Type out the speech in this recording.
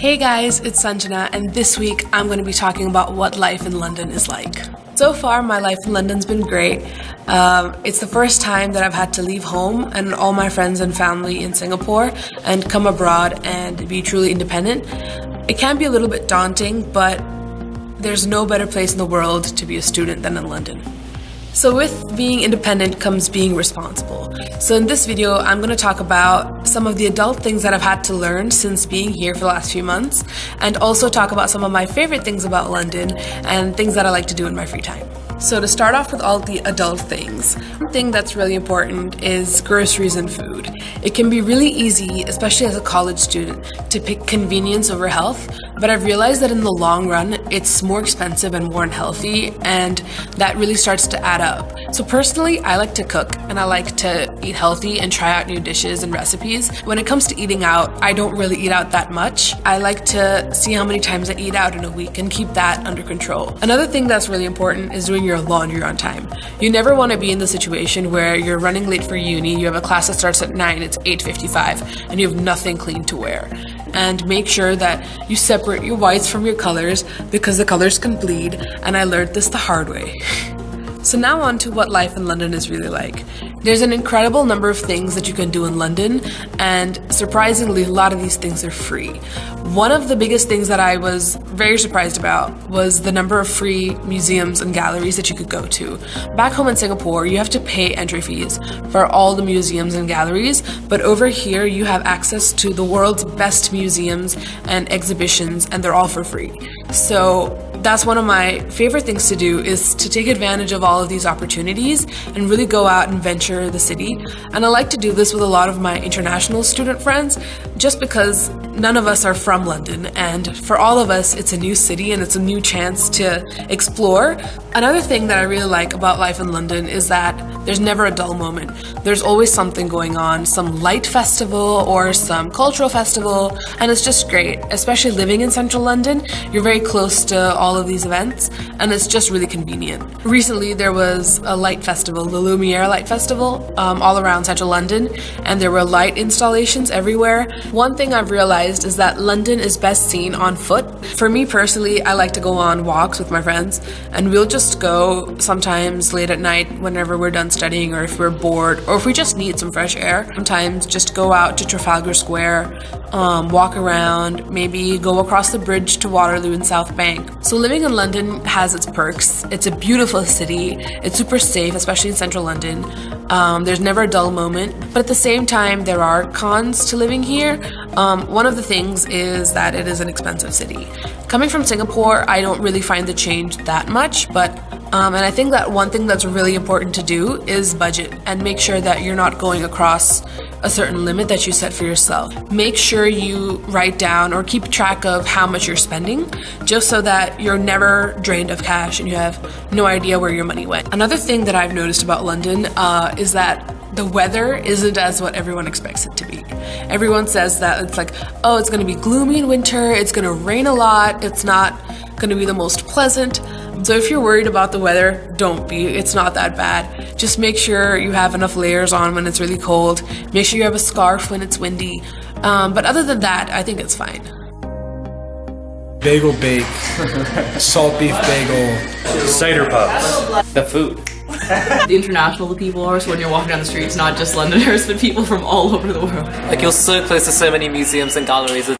Hey guys, it's Sanjana, and this week I'm going to be talking about what life in London is like. So far, my life in London's been great. Um, it's the first time that I've had to leave home and all my friends and family in Singapore and come abroad and be truly independent. It can be a little bit daunting, but there's no better place in the world to be a student than in London. So, with being independent comes being responsible. So, in this video, I'm going to talk about some of the adult things that I've had to learn since being here for the last few months, and also talk about some of my favorite things about London and things that I like to do in my free time. So, to start off with all the adult things, one thing that's really important is groceries and food. It can be really easy, especially as a college student, to pick convenience over health, but I've realized that in the long run, it's more expensive and more unhealthy, and that really starts to add up. So, personally, I like to cook and I like to eat healthy and try out new dishes and recipes. When it comes to eating out, I don't really eat out that much. I like to see how many times I eat out in a week and keep that under control. Another thing that's really important is doing your laundry on time. You never want to be in the situation where you're running late for uni, you have a class that starts at 9, it's 8:55, and you have nothing clean to wear and make sure that you separate your whites from your colors because the colors can bleed, and I learned this the hard way. So, now on to what life in London is really like. There's an incredible number of things that you can do in London, and surprisingly, a lot of these things are free. One of the biggest things that I was very surprised about was the number of free museums and galleries that you could go to. Back home in Singapore, you have to pay entry fees for all the museums and galleries, but over here, you have access to the world's best museums and exhibitions, and they're all for free. So, that's one of my favorite things to do is to take advantage of all of these opportunities and really go out and venture the city. And I like to do this with a lot of my international student friends just because none of us are from London and for all of us it's a new city and it's a new chance to explore. Another thing that I really like about life in London is that there's never a dull moment. There's always something going on, some light festival or some cultural festival, and it's just great. Especially living in central London, you're very close to all of these events, and it's just really convenient. Recently, there was a light festival, the Lumiere Light Festival, um, all around central London, and there were light installations everywhere. One thing I've realized is that London is best seen on foot. For me personally, I like to go on walks with my friends, and we'll just go sometimes late at night whenever we're done studying or if we're bored or if we just need some fresh air. Sometimes just go out to Trafalgar Square, um, walk around, maybe go across the bridge to Waterloo and South Bank. So living in London has its perks. It's a beautiful city. It's super safe, especially in central London. Um, there's never a dull moment. But at the same time, there are cons to living here. Um, one of the things is that it is an expensive city. Coming from Singapore, I don't really find the change that much, but um, and I think that one thing that's really important to do is budget and make sure that you're not going across a certain limit that you set for yourself. Make sure you write down or keep track of how much you're spending just so that you're never drained of cash and you have no idea where your money went. Another thing that I've noticed about London uh, is that the weather isn't as what everyone expects it to be. Everyone says that it's like, oh, it's to be gloomy in winter, it's to rain a lot, it's not to be the most pleasant. So if you're worried about the weather, don't be. It's not that bad. Just make sure you have enough layers on when it's really cold. Make sure you have a scarf when it's windy. Um, but other than that, I think it's fine. Bagel bake, salt beef bagel, cider puffs, the food. the international the people are, so when you're walking down the streets, not just Londoners, but people from all over the world. Like you're so close to so many museums and galleries.